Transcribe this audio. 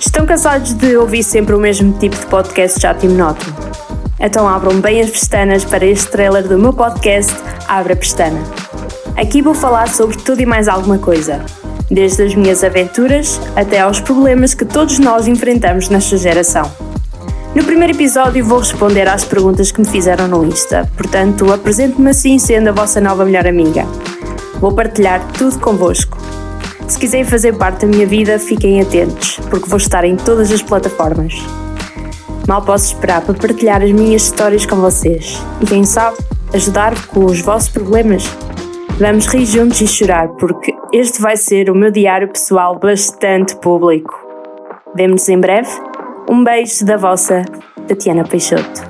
Estão cansados de ouvir sempre o mesmo tipo de podcast já e monótono? Então abram bem as pestanas para este trailer do meu podcast Abra Pestana. Aqui vou falar sobre tudo e mais alguma coisa, desde as minhas aventuras até aos problemas que todos nós enfrentamos nesta geração. No primeiro episódio vou responder às perguntas que me fizeram no Insta, portanto apresento-me assim sendo a vossa nova melhor amiga. Vou partilhar tudo convosco. Se quiserem fazer parte da minha vida, fiquem atentos, porque vou estar em todas as plataformas. Mal posso esperar para partilhar as minhas histórias com vocês e quem sabe ajudar com os vossos problemas. Vamos rir juntos e chorar, porque este vai ser o meu diário pessoal bastante público. Vemo-nos em breve um beijo da vossa Tatiana Peixoto.